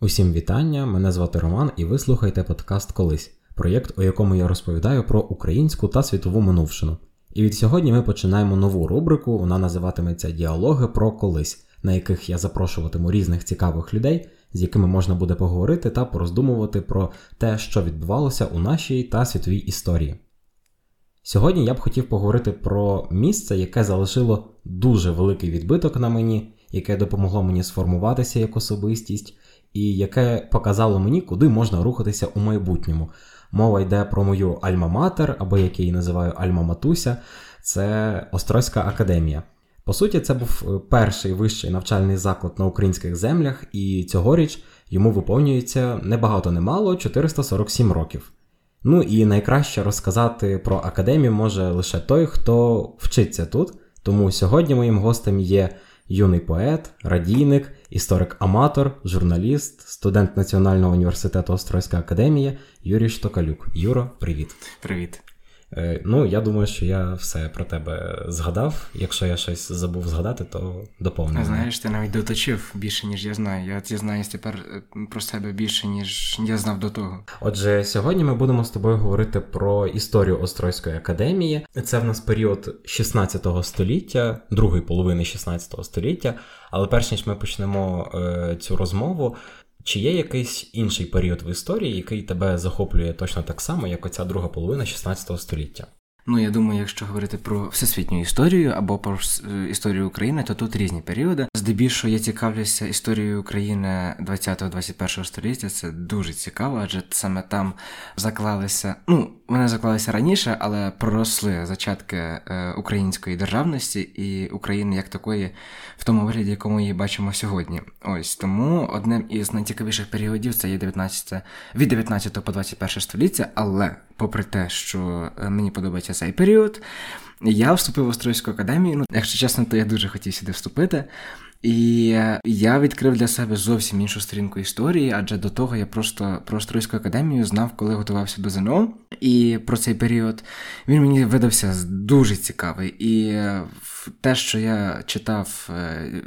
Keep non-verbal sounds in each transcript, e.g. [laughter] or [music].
Усім вітання! Мене звати Роман, і ви слухаєте подкаст Колись, проєкт, у якому я розповідаю про українську та світову минувшину. І від сьогодні ми починаємо нову рубрику, вона називатиметься Діалоги про колись, на яких я запрошуватиму різних цікавих людей, з якими можна буде поговорити та пороздумувати про те, що відбувалося у нашій та світовій історії. Сьогодні я б хотів поговорити про місце, яке залишило дуже великий відбиток на мені, яке допомогло мені сформуватися як особистість і яке показало мені, куди можна рухатися у майбутньому. Мова йде про мою Альма-Матер, або як я її називаю Альма-Матуся, це Острозька академія. По суті, це був е, перший вищий навчальний заклад на українських землях, і цьогоріч йому виповнюється небагато немало 447 років. Ну і найкраще розказати про академію може лише той, хто вчиться тут. Тому сьогодні моїм гостем є юний поет, радійник, історик-аматор, журналіст, студент Національного університету Острозька академія Юрій Штокалюк. Юро, привіт. Привіт. Е, ну, я думаю, що я все про тебе згадав. Якщо я щось забув згадати, то доповню. Знаєш, ти навіть доточив більше, ніж я знаю. Я дізнаюсь тепер е, про себе більше, ніж я знав до того. Отже, сьогодні ми будемо з тобою говорити про історію Острозької академії. Це в нас період 16 століття, другої половини 16 століття. Але перш ніж ми почнемо е, цю розмову, чи є якийсь інший період в історії, який тебе захоплює точно так само, як оця друга половина 16 століття? Ну, я думаю, якщо говорити про всесвітню історію або про е, історію України, то тут різні періоди. Здебільшого я цікавлюся історією України 20-21 століття. Це дуже цікаво, адже саме там заклалися. Ну, вони заклалися раніше, але проросли зачатки е, української державності і України як такої в тому вигляді, якому її бачимо сьогодні. Ось тому одним із найцікавіших періодів це є 19, від 19 по 21 століття, але попри те, що е, мені подобається цей період, я вступив в Острозьку академію. Ну, якщо чесно, то я дуже хотів сюди вступити. І я відкрив для себе зовсім іншу сторінку історії, адже до того я просто про Острозьку академію знав, коли готувався до ЗНО. І про цей період він мені видався дуже цікавий. І те, що я читав е,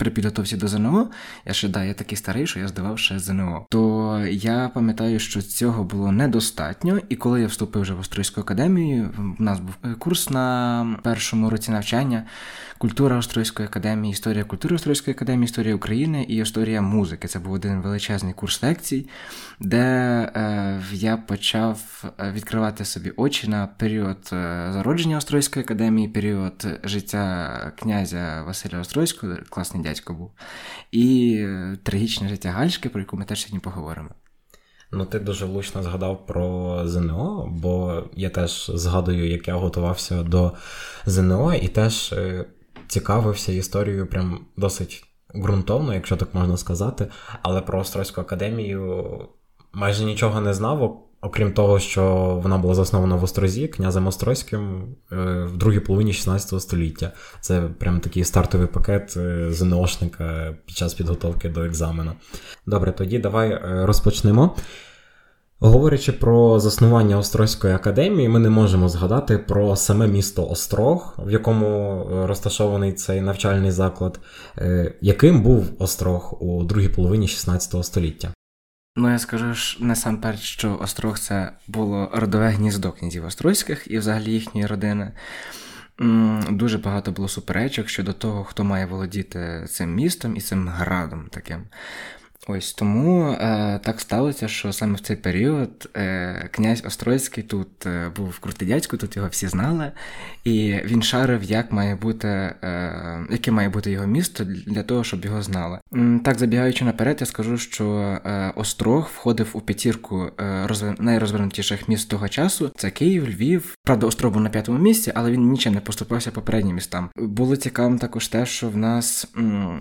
при підготовці до ЗНО, я ще да, я такий старий, що я здавав ще ЗНО. То я пам'ятаю, що цього було недостатньо, і коли я вступив вже в Острозьку академію, в нас був курс на першому році навчання. Культура Острозької академії, історія культури Острозької академії, історія України і історія музики. Це був один величезний курс лекцій, де е, я почав е, відкривати собі очі на період е, зародження Острозької академії, період життя князя Василя Острозького, класний дядько був, і е, трагічне життя Гальшки, про яку ми теж сьогодні поговоримо. Ну, ти дуже влучно згадав про ЗНО, бо я теж згадую, як я готувався до ЗНО, і теж е, цікавився історією прям досить ґрунтовно, якщо так можна сказати. Але про Острозьку академію майже нічого не знав, окрім того, що вона була заснована в Острозі князем Острозьким е, в другій половині 16 століття. Це прям такий стартовий пакет е, ЗНОшника під час підготовки до екзамену. Добре, тоді давай е, розпочнемо. Говорячи про заснування Острозької академії, ми не можемо згадати про саме місто Острог, в якому розташований цей навчальний заклад, яким був Острог у другій половині 16 століття. Ну, я скажу ж насамперед, що Острог це було родове гніздо князів Острозьких і взагалі їхньої родини. Дуже багато було суперечок щодо того, хто має володіти цим містом і цим градом таким. Ось тому е, так сталося, що саме в цей період е, князь Острозький тут е, був крутий дядько, тут його всі знали, і він шарив, як має бути, е, яке має бути його місто для того, щоб його знали. Так, забігаючи наперед, я скажу, що е, Острог входив у п'ятірку е, розв... найрозвернутіших міст того часу. Це Київ, Львів. Правда, Острог був на п'ятому місці, але він нічим не поступався попереднім містам. Було цікавим також те, що в нас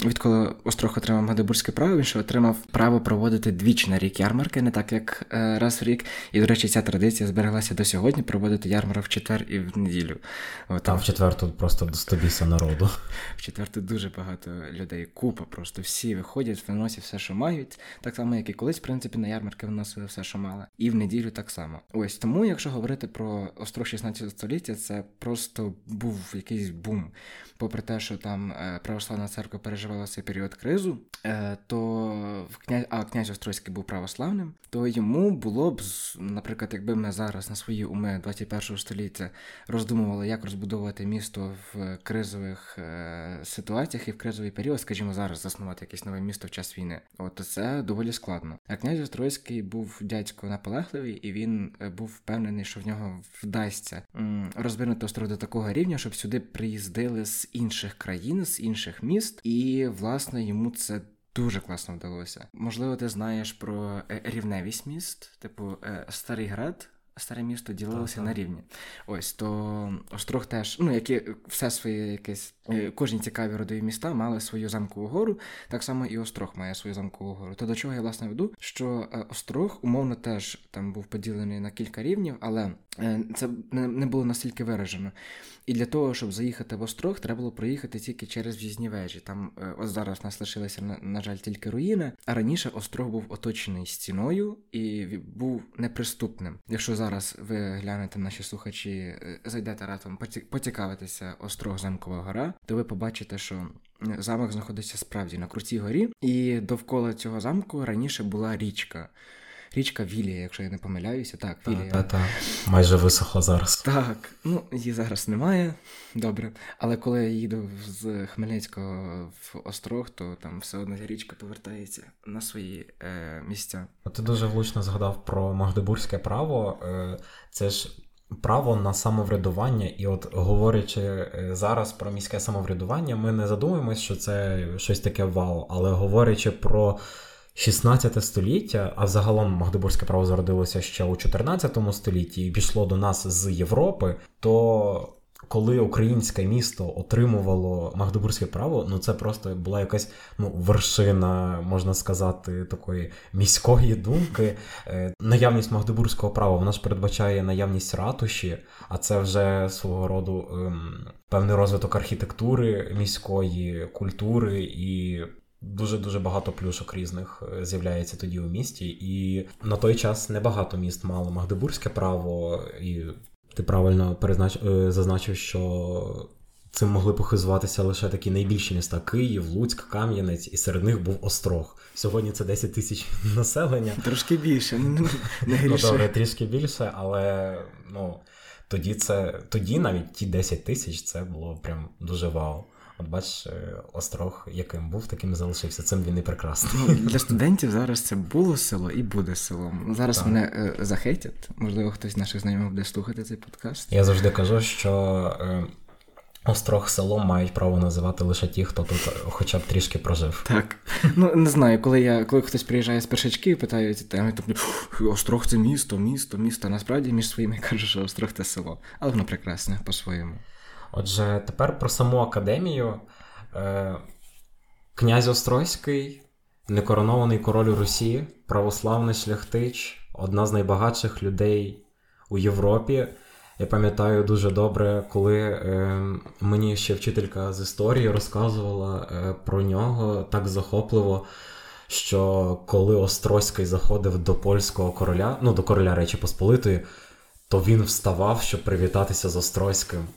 відколи Острог отримав Магдебурзьке право, він ще отримав право проводити двічі на рік ярмарки, не так як е, раз в рік. І, до речі, ця традиція збереглася до сьогодні проводити ярмарок в четвер і в неділю. От, Там в четвер тут просто достобіся народу. [laughs] В четвер тут дуже багато людей. Купа, просто всі виходять, виносять все, що мають. Так само, як і колись, в принципі, на ярмарки виносили все, що мали. І в неділю так само. Ось тому, якщо говорити про остров 16 століття, це просто був якийсь бум. Попри те, що там е, православна церква переживала цей період кризу, е, то князь, а князь Острозький був православним, то йому було б, наприклад, якби ми зараз на свої уми 21 століття роздумували, як розбудовувати місто в кризових е, ситуаціях і в кризовий період, скажімо, зараз заснувати якесь нове місто в час війни, от це доволі складно. А князь Острозький був дядько наполегливий, і він е, був впевнений, що в нього вдасться м, розвинути остров до такого рівня, щоб сюди приїздили з інших країн, з інших міст, і власне йому це. Дуже класно вдалося. Можливо, ти знаєш про е, рівневість міст, типу е, Старий Град, старе місто ділилося на рівні. Ось то Острог теж, ну як і все своє якесь, е, кожні цікаві родові міста мали свою замкову гору, так само і Острог має свою замкову гору. То до чого я власне веду, що Острог умовно теж там був поділений на кілька рівнів, але це не було настільки виражено. І для того, щоб заїхати в Острог, треба було проїхати тільки через в'їзні вежі. Там е, ось зараз в нас лишилися, на, на жаль, тільки руїни. А раніше Острог був оточений стіною і був неприступним. Якщо зараз ви глянете наші слухачі, е, зайдете ратом поцікавитися Острог Замкова гора, то ви побачите, що замок знаходиться справді на крутій горі, і довкола цього замку раніше була річка річка Вілія, якщо я не помиляюся. Так, Вілія. Та, та, майже висохла зараз. Так, ну її зараз немає. Добре. Але коли я їду з Хмельницького в Острог, то там все одно річка повертається на свої е, місця. Ти дуже влучно згадав про Магдебурзьке право. Е, це ж. Право на самоврядування, і от говорячи е, зараз про міське самоврядування, ми не задумуємось, що це щось таке вау, але говорячи про 16 століття, а загалом Магдебурзьке право зародилося ще у 14 столітті і пішло до нас з Європи, то коли українське місто отримувало Магдебурзьке право, ну це просто була якась ну, вершина, можна сказати, такої міської думки. Е, наявність Магдебурзького права вона ж передбачає наявність ратуші, а це вже свого роду ем, певний розвиток архітектури міської, культури і Дуже дуже багато плюшок різних е, з'являється тоді у місті, і на той час небагато міст мало Магдебурзьке право, і ти правильно перезнач... Е, зазначив, що цим могли похизуватися лише такі найбільші міста: Київ, Луцьк, Кам'янець, і серед них був Острог. Сьогодні це 10 тисяч [laughs] населення. Трошки більше, не Ну, добре, трішки більше, але ну тоді це тоді навіть ті 10 тисяч це було прям дуже вау. От бачиш, е, острог, яким був, таким і залишився. Цим він і прекрасний. Ну, Для студентів зараз це було село і буде селом. Зараз так. мене е, захейтять. Можливо, хтось з наших знайомих буде слухати цей подкаст. Я завжди кажу, що. Е, Острог селом мають право називати лише ті, хто тут хоча б трішки прожив. Так. Ну не знаю, коли я коли хтось приїжджає з першачки і питає ці теми, то Острог це місто, місто, місто. Насправді між своїми кажу, що Острог це село. Але воно прекрасне по-своєму. Отже, тепер про саму академію. Е, князь Острозький, некоронований король Русі, православний шляхтич, одна з найбагатших людей у Європі. Я пам'ятаю дуже добре, коли е, мені ще вчителька з історії розказувала е, про нього так захопливо, що коли Острозький заходив до польського короля, ну до короля Речі Посполитої, то він вставав, щоб привітатися з Острозьким.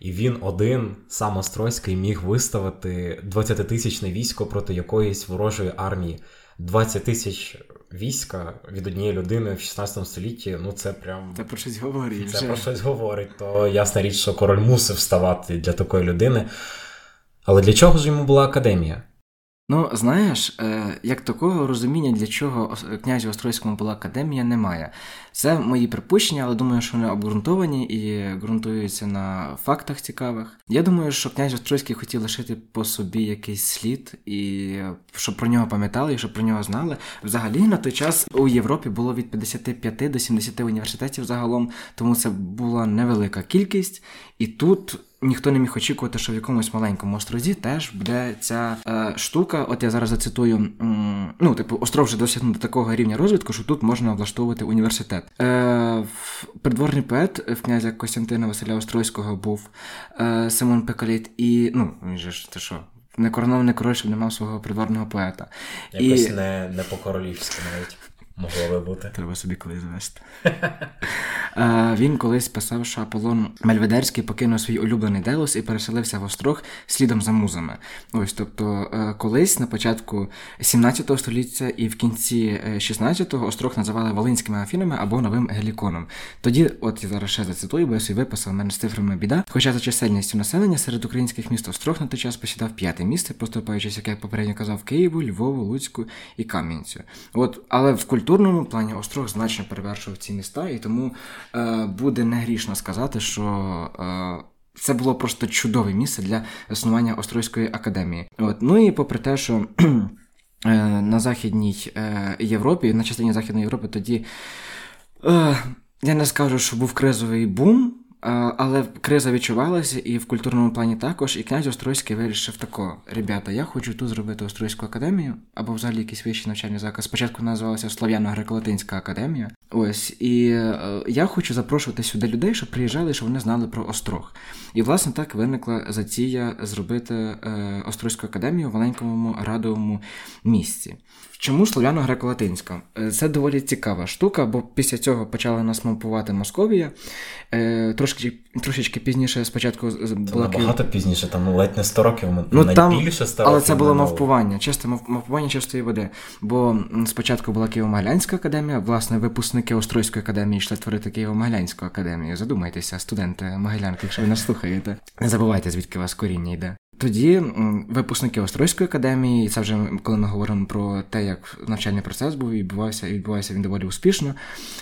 І він один, сам Острозький, міг виставити 20-тисячне військо проти якоїсь ворожої армії. 20 тисяч війська від однієї людини в 16 столітті. Ну це прям це про щось говорить. Це вже. про щось говорить. То ясна річ, що король мусив вставати для такої людини. Але для чого ж йому була академія? Ну, знаєш, е, як такого розуміння, для чого князю Острозькому була академія, немає. Це мої припущення, але думаю, що вони обґрунтовані і ґрунтуються на фактах цікавих. Я думаю, що князь Острозький хотів лишити по собі якийсь слід, і щоб про нього пам'ятали, і щоб про нього знали. Взагалі на той час у Європі було від 55 до 70 університетів загалом, тому це була невелика кількість. І тут ніхто не міг очікувати, що в якомусь маленькому острозі теж буде ця е, штука. От я зараз зацитую: м, ну, типу, остров вже досягнув до такого рівня розвитку, що тут можна влаштовувати університет. Е, Придворний поет в князя Костянтина Василя Острозького був е, Симон Пекаліт, і ну він же ж це що. Не коронований король, щоб не мав свого придворного поета. Якось і... не не по-королівськи навіть. Могло би бути. Треба собі колись завести. [laughs] Е, він колись писав, що Аполлон Мельведерський покинув свій улюблений Делос і переселився в острог слідом за музами. Ось, тобто, е, колись на початку 17 століття і в кінці 16-го острог називали Волинськими Афінами або Новим Геліконом. Тоді, от я зараз ще зацитую, бо я собі виписав мене з цифрами біда. Хоча за чисельністю населення серед українських міст острог на той час посідав п'яте місце, поступаючись, як я попередньо казав, Києву, Львову, Луцьку і Кам'янцю. От, але в культурному плані острог значно перевершував ці міста, і тому е, буде негрішно сказати, що. Е, це було просто чудове місце для існування Острозької академії. От. Ну і попри те, що е, на Західній е, Європі, на частині Західної Європи тоді е, я не скажу, що був кризовий бум. Але криза відчувалася і в культурному плані також. І князь Острозький вирішив тако: ребята, я хочу тут зробити Острозьку академію або взагалі якийсь вищий навчальний заклад. Спочатку називалася Слов'яно-Греко-Латинська академія. Ось і е, я хочу запрошувати сюди людей, щоб приїжджали, щоб вони знали про Острог. І власне так виникла затія зробити е, Острозьку академію в маленькому радовому місці. Чому слов'яно-греко-латинська? Е, це доволі цікава штука, бо після цього почала нас мовпувати Московія. Е, трошки, Трошечки пізніше спочатку була Набагато пізніше, там ледь не 100 років ну, найбільше там, Але це було мовпування, чисте мовпування чистої води. Бо спочатку була Києво-Могилянська академія, власне, випускники Острозької академії йшли творити Києво-Могилянську академію. Задумайтеся, студенти Могилянки, якщо ви нас слухаєте. Не забувайте, звідки у вас коріння йде. Тоді випускники Острозької академії, і це вже коли ми говоримо про те, як навчальний процес був відбувався, і відбувався він доволі успішно.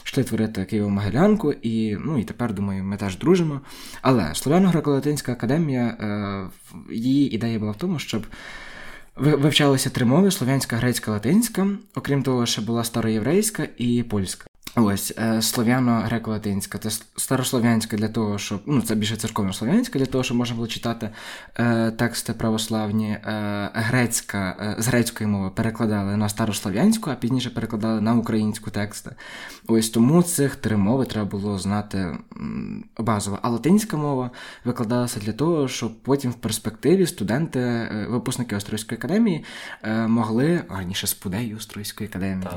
Йшли творити Києво-Могилянку, і ну і тепер думаю, ми теж дружимо. Але Слов'яно-Греко-Латинська академія, е, її ідея була в тому, щоб вивчалися три мови: слов'янська, грецька, латинська. Окрім того, ще була староєврейська і польська. Ось е, слов'яно-греко-латинська, це старослов'янська для того, щоб ну це більше церковно-слов'янська для того, щоб можна було читати е, тексти православні, е, грецька е, з грецької мови перекладали на старослов'янську, а пізніше перекладали на українську тексти. Ось тому цих три мови треба було знати базово. А латинська мова викладалася для того, щоб потім в перспективі студенти, е, випускники Острозької академії, е, могли раніше спудею Острозької академії,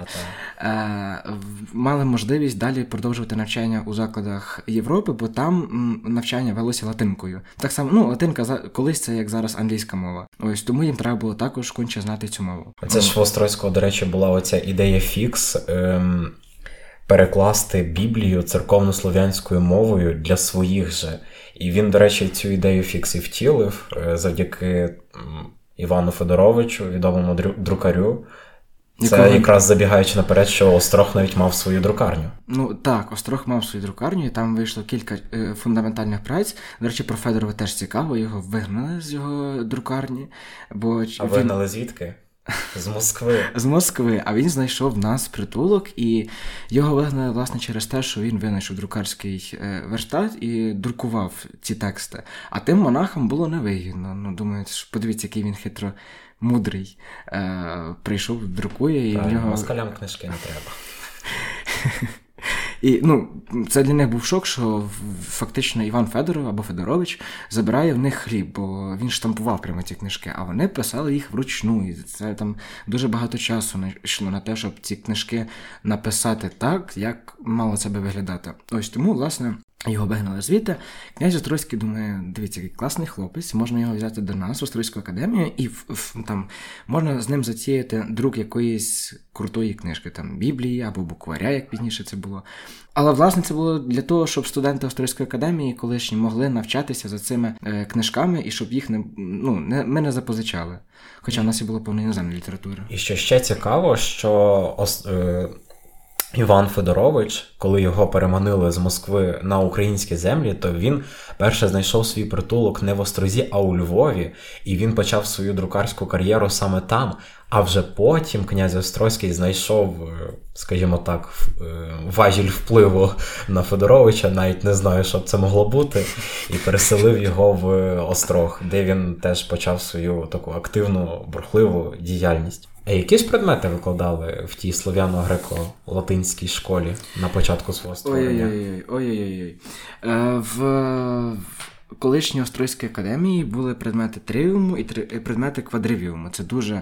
мали можливість далі продовжувати навчання у закладах Європи, бо там навчання велося латинкою. Так само, ну, латинка колись це як зараз англійська мова. Ось тому їм треба було також конче знати цю мову. Це ж в Острозького, до речі, була оця ідея фікс. Ем... Перекласти Біблію церковно-слов'янською мовою для своїх же. І він, до речі, цю ідею фікс і втілив е, завдяки Івану Федоровичу, відомому друкарю, це Якого... якраз забігаючи наперед, що Острог навіть мав свою друкарню. Ну так, Острог мав свою друкарню, і там вийшло кілька е, фундаментальних праць. До речі, про Федорова теж цікаво, його вигнали з його друкарні. Бо А він... вигнали звідки? З Москви. [laughs] З Москви. А він знайшов в нас притулок, і його вигнали, власне, через те, що він винайшов друкарський е, верстат і друкував ці тексти. А тим монахам було невигідно. Ну, думаю, подивіться, який він хитро мудрий. Е, Прийшов, друкує, і в нього. Москалям книжки не треба. І ну, це для них був шок, що фактично Іван Федоров або Федорович забирає в них хліб, бо він штампував прямо ці книжки, а вони писали їх вручну. І це там дуже багато часу йшло на те, щоб ці книжки написати так, як мало це би виглядати. Ось тому, власне, його вигнали звідти. Князь Острозький думає, дивіться, який класний хлопець, можна його взяти до нас, в Острозьку академію, і там можна з ним затіяти друк якоїсь крутої книжки, там Біблії або букваря, як пізніше це було. Але власне це було для того, щоб студенти Острозької академії колишні могли навчатися за цими е, книжками і щоб їх не ну не ми не запозичали. Хоча в нас і було повно іноземної літератури. І що ще цікаво, що. Е, Іван Федорович, коли його переманили з Москви на українські землі, то він перше знайшов свій притулок не в Острозі, а у Львові, і він почав свою друкарську кар'єру саме там. А вже потім князь Острозький знайшов, е, скажімо так, е, важіль впливу на Федоровича, навіть не знаю, що б це могло бути, і переселив його в Острог, де він теж почав свою таку активну бурхливу діяльність. А які ж предмети викладали в тій слов'яно-греко-латинській школі на початку свого створення? Ой-ой-ой. ой-ой-ой. Е, в колишній Острозькій академії були предмети тривіуму і предмети квадривіуму. Це дуже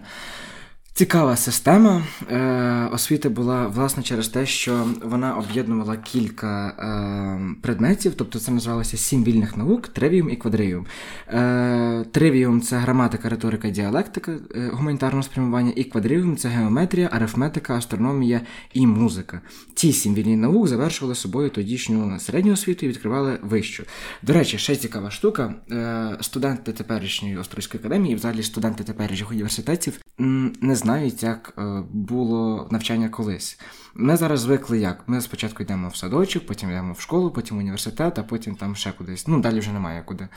Цікава система е, освіти була власне через те, що вона об'єднувала кілька е, предметів, тобто це називалося сім вільних наук, тривіум і квадривіум. Е, Тривіум це граматика, риторика, діалектика е, гуманітарного спрямування, і квадривіум це геометрія, арифметика, астрономія і музика. Ці сім вільних наук завершували собою тодішню середню освіту і відкривали вищу. До речі, ще цікава штука. Е, Студенти теперішньої Острозької академії, взагалі студенти теперішніх університетів не знають, як е, було навчання колись. Ми зараз звикли як? Ми спочатку йдемо в садочок, потім йдемо в школу, потім в університет, а потім там ще кудись. Ну, далі вже немає куди.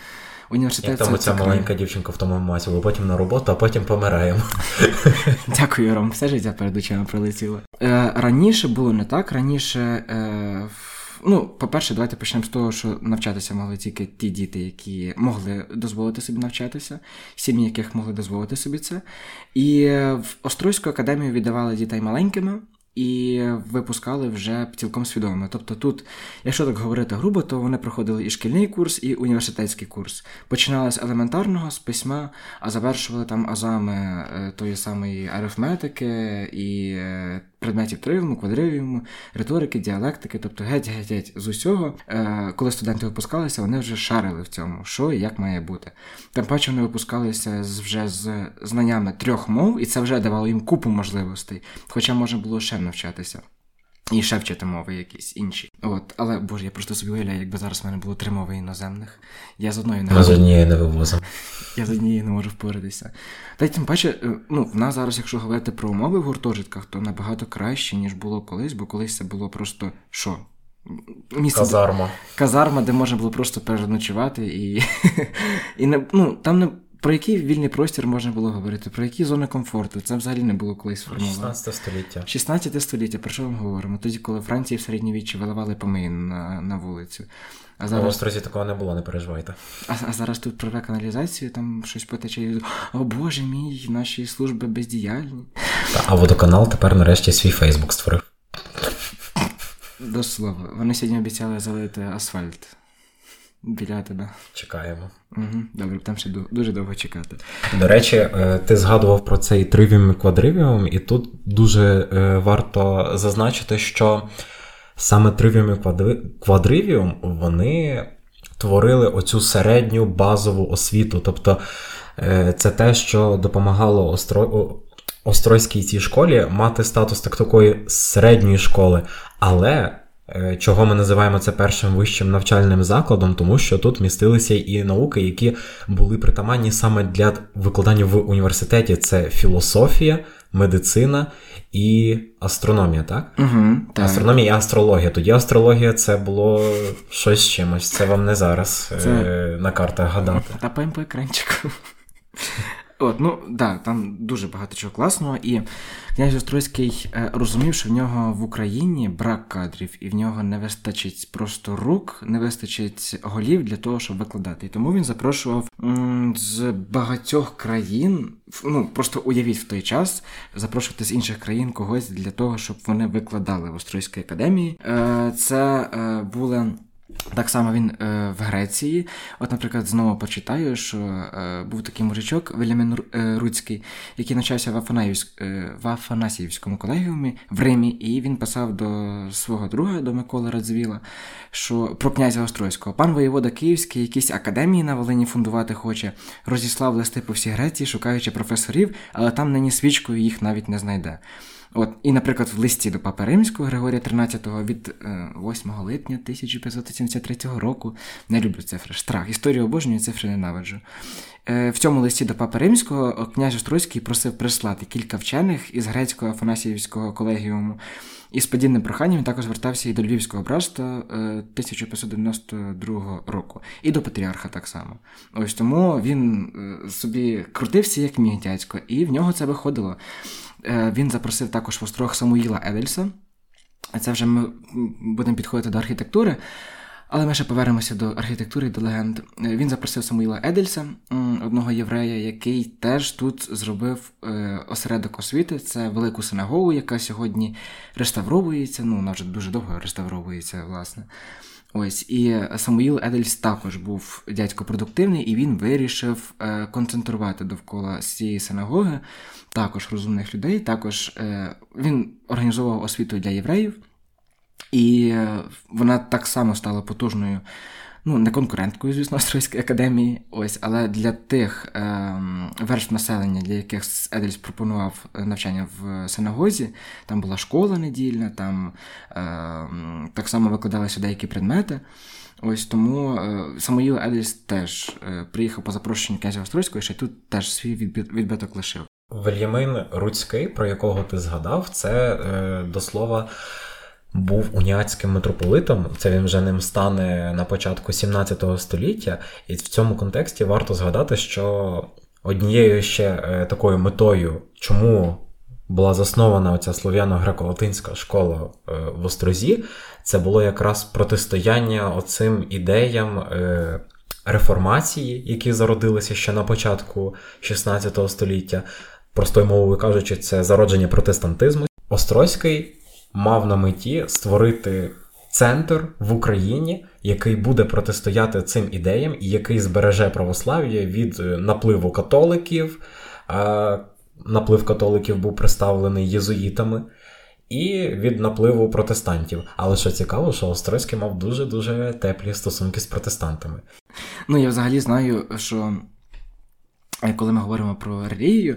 Університет Як там оця маленька дівчинка в тому масі, потім на роботу, а потім помираємо. [laughs] Дякую, Ром, все життя перед очима прилетіло. Е, Раніше було не так. Раніше. Е, Ну, по-перше, давайте почнемо з того, що навчатися могли тільки ті діти, які могли дозволити собі навчатися, сім'ї, яких могли дозволити собі це. І в Острозьку академію віддавали дітей маленькими. І випускали вже цілком свідомо. Тобто, тут, якщо так говорити грубо, то вони проходили і шкільний курс, і університетський курс. Починали з елементарного з письма, а завершували там азами е, тої самої арифметики і е, предметів тривіму, квадривіуму, риторики, діалектики, тобто геть-геть-геть з усього, е, коли студенти випускалися, вони вже шарили в цьому, що і як має бути. Тим паче вони випускалися вже з знаннями трьох мов, і це вже давало їм купу можливостей, хоча можна було ще навчатися. І ще вчити мови якісь інші. От, але боже, я просто собі уявляю, якби зараз в мене було три мови іноземних. Я з одної не з однієї не вивозимо. Я з однієї не можу впоратися. Та й тим паче, е, ну, в нас зараз, якщо говорити про умови в гуртожитках, то набагато краще, ніж було колись, бо колись це було просто що? Місце, Казарма. Казарма, де можна було просто переночувати і. [laughs] і не, ну, там не. Про який вільний простір можна було говорити? Про які зони комфорту? Це взагалі не було колись сформовано. 16 століття. 16 століття, про що ми говоримо? Тоді, коли Франції в середньовіччі виливали помиї на на вулицю. А зараз... У Острозі такого не було, не переживайте. А а зараз тут прорве каналізацію, там щось потече. О Боже мій, наші служби бездіяльні. А водоканал тепер нарешті свій Фейсбук створив. До слова, вони сьогодні обіцяли залити асфальт біля тебе. Чекаємо. Угу, Добре, там ще дуже довго чекати. До речі, е, ти згадував про цей тривіум і квадривіум, і тут дуже е, варто зазначити, що саме тривіум і квадривіум вони творили оцю середню базову освіту. Тобто е, це те, що допомагало Остро... Острозькій цій школі мати статус так такої середньої школи. Але чого ми називаємо це першим вищим навчальним закладом, тому що тут містилися і науки, які були притаманні саме для викладання в університеті: це філософія, медицина і астрономія, так? Угу, так. Астрономія і астрологія. Тоді астрологія це було щось з чимось. Це вам не зараз це... е- на картах гадати. Тапаємо по екранчику. От, ну да, там дуже багато чого класного, і князь Острозький е, розумів, що в нього в Україні брак кадрів, і в нього не вистачить просто рук, не вистачить голів для того, щоб викладати. І тому він запрошував з багатьох країн, ну просто уявіть в той час, запрошувати з інших країн когось для того, щоб вони викладали в Острозькій академії. Е, Це е, були. Так само він е, в Греції. От, наприклад, знову почитаю, що е, був такий мужичок Велімін е, Руцький, який навчався в, Афанаївськ, е, в Афанасіївському колегіумі в Римі, і він писав до свого друга, до Миколи Радзвіла, що про князя Острозького. Пан воєвода Київський, якісь академії на Волині фундувати хоче, розіслав листи по всій Греції, шукаючи професорів, але там нині свічкою їх навіть не знайде. От, І, наприклад, в листі до Папи Римського Григорія XIII від 8 е, липня 1573 року не люблю цифри. Штрах. Історію обожнюю, цифри ненавиджу. Е, в цьому листі до Папи Римського князь Острозький просив прислати кілька вчених із грецького Афанасіївського колегіуму. І з подібним проханням також звертався і до Львівського братства 1592 е, року, і до Патріарха так само. Ось тому він собі крутився як міг дядько, і в нього це виходило. Е, він запросив також в острог Самуїла Едельса. Це вже ми будемо підходити до архітектури. Але ми ще повернемося до архітектури і до легенд. Е, він запросив Самуїла Едельса, одного єврея, який теж тут зробив е, осередок освіти. Це велику синагогу, яка сьогодні реставровується. Ну, вона вже дуже довго реставровується, власне. Ось і Самуїл Едельс також був дядько продуктивний, і він вирішив е, концентрувати довкола цієї синагоги також розумних людей. Також е, він організовував освіту для євреїв, і е, вона так само стала потужною ну, не конкуренткою, звісно, [laughs] Острозької академії, ось, але для тих е, верств населення, для яких Едельс пропонував е, навчання в синагозі, там була школа недільна, там е, так само викладалися деякі предмети. Ось тому е, Самуїл Едельс теж е, приїхав по запрошенню князя Острозького ще тут теж свій відбиток лишив. Вельямин Руцький, про якого ти згадав, це е, до слова був уніатським митрополитом, це він вже ним стане на початку 17 століття, і в цьому контексті варто згадати, що однією ще е, такою метою, чому була заснована оця слов'яно-греко-латинська школа е, в Острозі, це було якраз протистояння оцим ідеям. Е, реформації, які зародилися ще на початку 16 століття, простою мовою кажучи, це зародження протестантизму. Острозький мав на меті створити центр в Україні, який буде протистояти цим ідеям і який збереже православ'я від е, напливу католиків. Наплив католиків був представлений єзуїтами. І від напливу протестантів. Але що цікаво, що Острозький мав дуже-дуже теплі стосунки з протестантами. Ну, я взагалі знаю, що е, коли ми говоримо про релігію,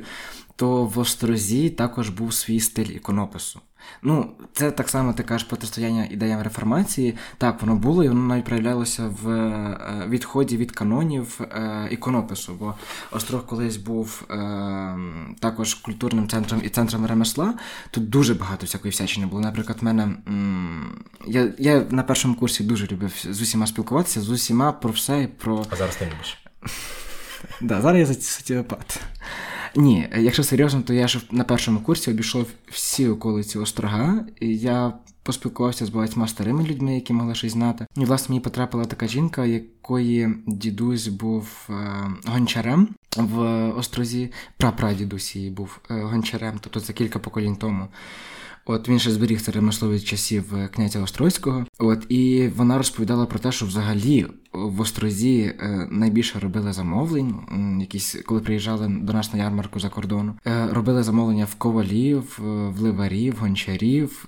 то в Острозі також був свій стиль іконопису. Ну, це так само ти кажеш протистояння ідеям реформації. Так, воно було, і воно навіть проявлялося в е, відході від канонів е, іконопису. Бо Острог колись був е, також культурним центром і центром ремесла. Тут дуже багато всякої всячини було. Наприклад, в мене я я на першому курсі дуже любив з усіма спілкуватися, з усіма про все і про. А зараз ти любиш. [laughs] Да, зараз я соціопат. Ні, якщо серйозно, то я ж на першому курсі обійшов всі околиці острога, і я поспілкувався з багатьма старими людьми, які могли щось знати. І власне мені потрапила така жінка, якої дідусь був е, гончарем в острозі. Прапрадідусь її був е, гончарем, тобто це кілька поколінь тому. От він ще зберіг це ремесло від часів е, князя Острозького. От і вона розповідала про те, що взагалі в Острозі е, найбільше робили замовлень, якісь коли приїжджали до нас на ярмарку за кордону. Е, робили замовлення в ковалів, в ливарів, гончарів.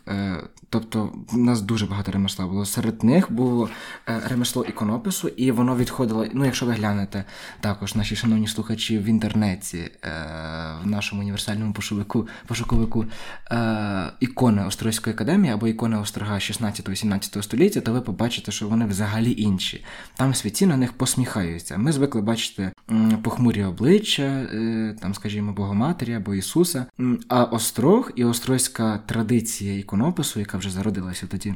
Тобто в нас дуже багато ремесла було. Серед них було ремесло іконопису, і воно відходило. Ну, якщо ви глянете також наші шановні слухачі в інтернеті, в нашому універсальному пошуковику, пошуковику ікони Острозької академії або ікони Острога 16-17 століття, то ви побачите, що вони взагалі інші. Там святі на них посміхаються. Ми звикли бачити похмурі обличчя, е, там, скажімо, Богоматері або Ісуса. А Острог і острозька традиція іконопису, яка вже зародилася тоді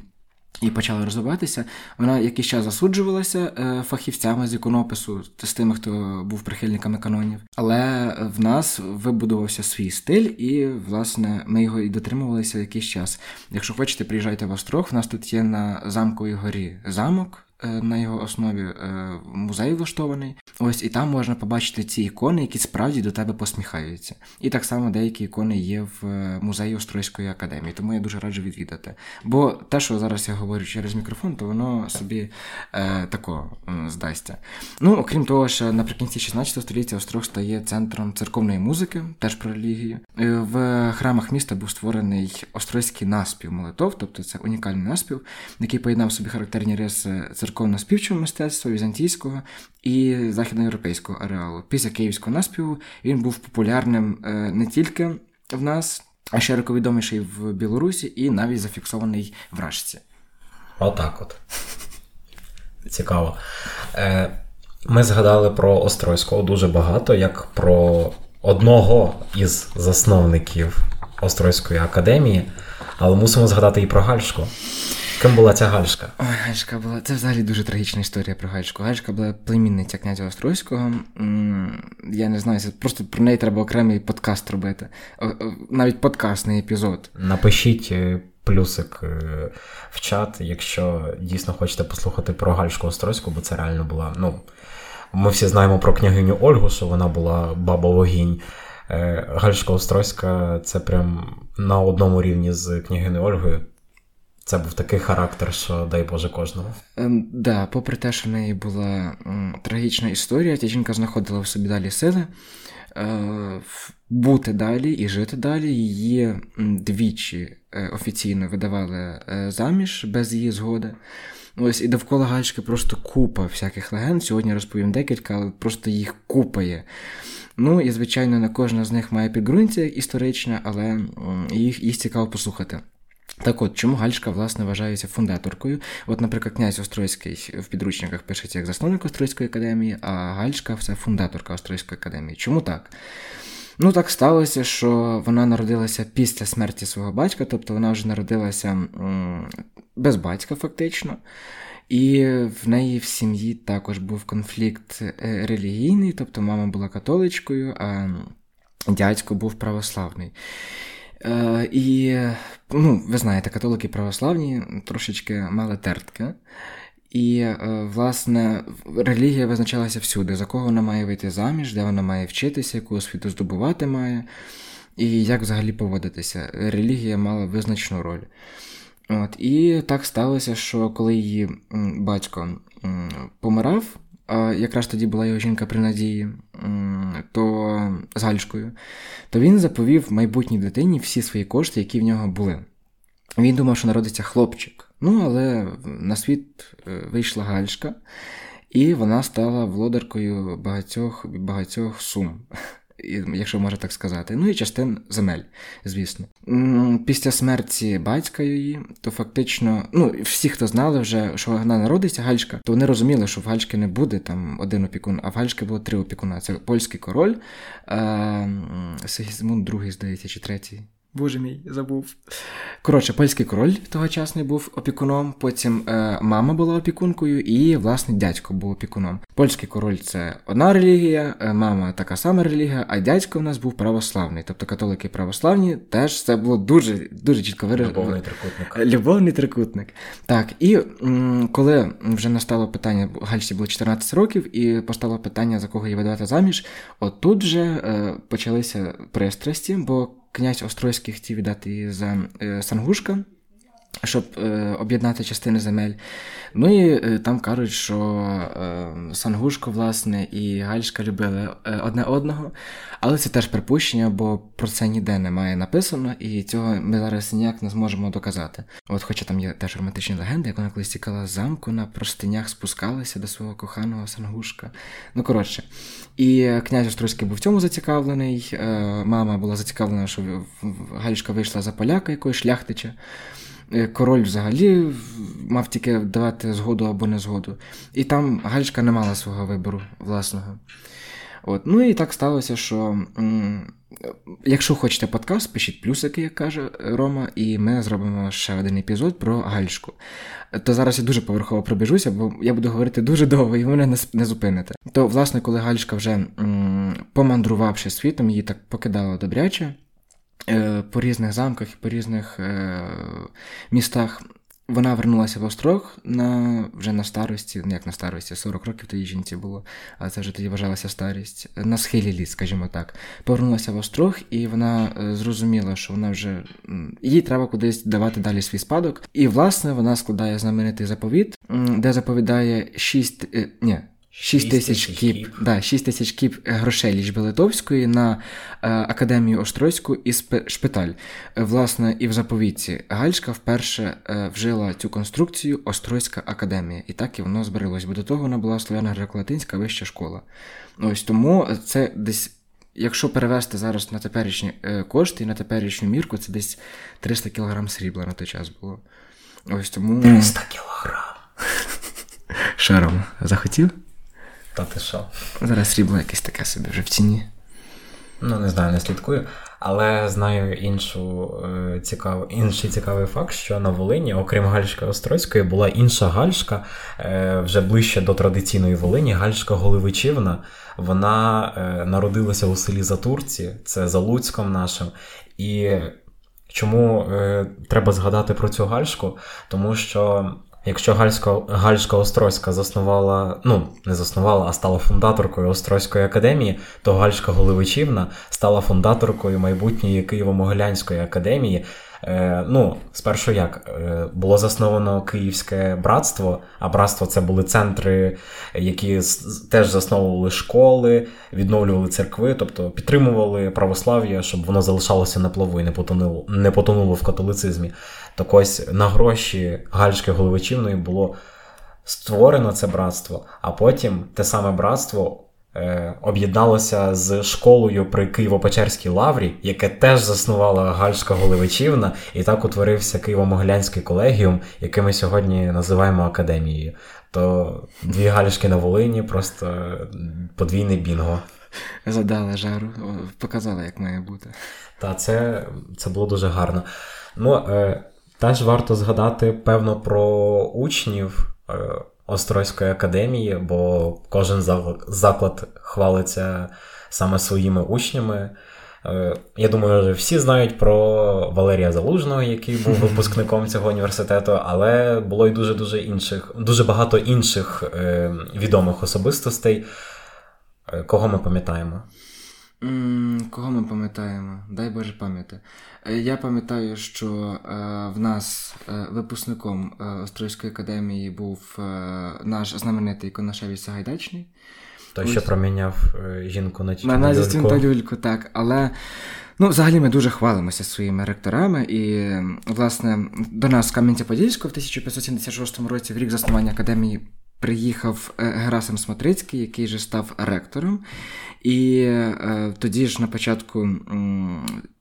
і почала розвиватися. Вона якийсь час засуджувалася е, фахівцями з іконопису, з тими, хто був прихильниками канонів. Але в нас вибудувався свій стиль, і, власне, ми його і дотримувалися якийсь час. Якщо хочете, приїжджайте в Острог, в нас тут є на замковій горі замок. Е, на його основі е, музей влаштований. Ось і там можна побачити ці ікони, які справді до тебе посміхаються. І так само деякі ікони є в е, музеї Острозької академії, тому я дуже раджу відвідати. Бо те, що зараз я говорю через мікрофон, то воно собі е, тако здасться. Ну, окрім того, що наприкінці 16 століття Острог стає центром церковної музики, теж про релігію. В храмах міста був створений острозький наспів молитов, тобто це унікальний наспів, який поєднав собі характерні риси церковно-співчого мистецтва, візантійського і західноєвропейського ареалу. Після київського наспіву він був популярним е, не тільки в нас, а широко відоміший в Білорусі і навіть зафіксований в Рашці. Отак от. Цікаво. Е, Ми згадали про Острозького дуже багато, як про одного із засновників Острозької академії, але мусимо згадати і про Гальшку. Ким була ця Гальшка? Ой, Гальшка була. Це взагалі дуже трагічна історія про Гальшку. Гальшка була племінниця князя Острозького. Я не знаю, просто про неї треба окремий подкаст робити. Навіть подкастний епізод. Напишіть е, плюсик е, в чат, якщо дійсно хочете послухати про Гальшку Острозьку, бо це реально була. Ну, ми всі знаємо про княгиню Ольгу, що вона була баба вогінь. Е, Гальшка Острозька це прям на одному рівні з княгиною Ольгою це був такий характер, що дай Боже кожному. Ем, да, попри те, що в неї була трагічна історія, ця жінка знаходила в собі далі сили е, бути далі і жити далі. Її двічі е, офіційно видавали е, заміж без її згоди. Ось і довкола Гальшки просто купа всяких легенд. Сьогодні розповім декілька, але просто їх купає. Ну і, звичайно, не кожна з них має підґрунтя історичне, але їх, їх цікаво послухати. Так от, чому Гальшка, власне, вважається фундаторкою? От, наприклад, князь Острозький в підручниках пишеться як засновник Острозької академії, а Гальшка це фундаторка Острозької академії. Чому так? Ну, так сталося, що вона народилася після смерті свого батька, тобто вона вже народилася без батька, фактично. І в неї в сім'ї також був конфлікт е, релігійний, тобто мама була католичкою, а дядько був православний. Е, і, ну, ви знаєте, католики православні трошечки мали тертки. І, е, власне, релігія визначалася всюди, за кого вона має вийти заміж, де вона має вчитися, яку освіту здобувати має, і як взагалі поводитися. Релігія мала визначну роль. От, І так сталося, що коли її батько помирав, якраз тоді була його жінка при надії, то з Гальшкою, то він заповів майбутній дитині всі свої кошти, які в нього були. Він думав, що народиться хлопчик. Ну, але на світ е, вийшла Гальшка, і вона стала володаркою багатьох багатьох сум якщо можна так сказати, ну і частин земель, звісно. Після смерті батька її, то фактично, ну, всі, хто знали вже, що вона народиться Гальшка, то вони розуміли, що в Гальшки не буде там один опікун, а в Гальшки було три опікуна. Це польський король, Сигізмунд II, здається, чи третій. Боже мій, забув. Коротше, польський король тогочасний був опікуном, потім е, мама була опікункою, і, власне, дядько був опікуном. Польський король це одна релігія, е, мама така сама релігія, а дядько в нас був православний. Тобто католики православні теж це було дуже дуже чітко виражено. Любовний трикутник. [laughs] Любовний трикутник. Так, і м, коли вже настало питання, Гальсі було 14 років, і постало питання, за кого її видавати заміж, отут же е, почалися пристрасті, бо князь Острозький хотів віддати за е, Сангушка, щоб е, об'єднати частини земель. Ну і е, там кажуть, що е, Сангушко, власне, і Гальшка любили е, одне одного. Але це теж припущення, бо про це ніде немає написано, і цього ми зараз ніяк не зможемо доказати. От, хоча там є теж романтичні легенди, як вона колись тікала з замку, на простинях спускалася до свого коханого Сангушка. Ну, коротше. І князь Острозький був в цьому зацікавлений. Е, мама була зацікавлена, що Гальшка вийшла за поляка якоїсь шляхтича. Е, король взагалі мав тільки давати згоду або не згоду. І там Гальшка не мала свого вибору власного. От. Ну і так сталося, що м- якщо хочете подкаст, пишіть плюсики, як каже Рома, і ми зробимо ще один епізод про Гальшку. То зараз я дуже поверхово пробіжуся, бо я буду говорити дуже довго, і ви мене не, не зупините. То, власне, коли Гальшка вже м- помандрувавши світом, її так покидала добряче. Е, по різних замках і по різних е, містах. Вона вернулася в Острог на, вже на старості, ну як на старості, 40 років тоді жінці було, але це вже тоді вважалася старість. На схилі літ, скажімо так. Повернулася в Острог, і вона е, зрозуміла, що вона вже їй треба кудись давати далі свій спадок. І, власне, вона складає знаменитий заповіт, де заповідає 6, ні, 6 тисяч кіп, да, 6 тисяч кіп грошей лічби Литовської на е, Академію Острозьку і шпиталь. Е, власне, і в заповітці Гальська вперше е, вжила цю конструкцію Острозька академія. І так і воно збереглось, бо до того вона була слов'яно греко-латинська вища школа. Ось тому це десь. Якщо перевести зараз на теперішні е, кошти і на теперішню мірку, це десь 300 кг срібла на той час було. Ось тому. 300 кг. [laughs] Шаром захотів? Та ти що? Зараз срібло якесь таке собі вже в ціні. Ну, не знаю, не слідкую. Але знаю іншу е, цікав, інший цікавий факт, що на Волині, окрім Гальшка Острозької, була інша Гальшка е, вже ближче до традиційної Волині, Гальшка Голивичівна. Вона е, народилася у селі Затурці, це за Луцьком нашим. І чому е, треба згадати про цю Гальшку? Тому що якщо Гальська Гальська Острозька заснувала, ну не заснувала, а стала фундаторкою Острозької академії, то Гальська Голивичівна стала фундаторкою майбутньої Києво-Могилянської академії. Е, Ну, спершу як е, було засновано Київське братство, а братство це були центри, які теж засновували школи, відновлювали церкви, тобто підтримували православ'я, щоб воно залишалося на плаву і не потонуло, не потонуло в католицизмі. Так ось на гроші Гальської Головичівної було створено це братство, а потім те саме братство. Е, об'єдналося з школою при Києво-Печерській лаврі, яке теж заснувала Гальська Голевичівна, і так утворився Києво-Могилянський колегіум, який ми сьогодні називаємо академією. То дві Гальшки на Волині, просто подвійний бінго. Задали жару, показали, як має бути. Та це це було дуже гарно. Ну, е, Теж варто згадати, певно, про учнів. Е, Острозької академії, бо кожен заклад хвалиться саме своїми учнями. Е, я думаю, що всі знають про Валерія Залужного, який був [laughs] випускником цього університету, але було й дуже дуже інших, дуже багато інших е, відомих особистостей. Е, кого ми пам'ятаємо? Кого ми пам'ятаємо? Дай Боже пам'яті. Е, я пам'ятаю, що е, в нас е, випускником Острозької академії був наш знаменитий Конашевич Сагайдачний. Той, Ось. що проміняв жінку на На назістю та люльку, так. Але ну, взагалі ми дуже хвалимося своїми ректорами. І, власне, до нас Кам'янця-Подільського в 1576 році, в рік заснування академії, приїхав Герасим Смотрицький, який же став ректором. І е, тоді ж на початку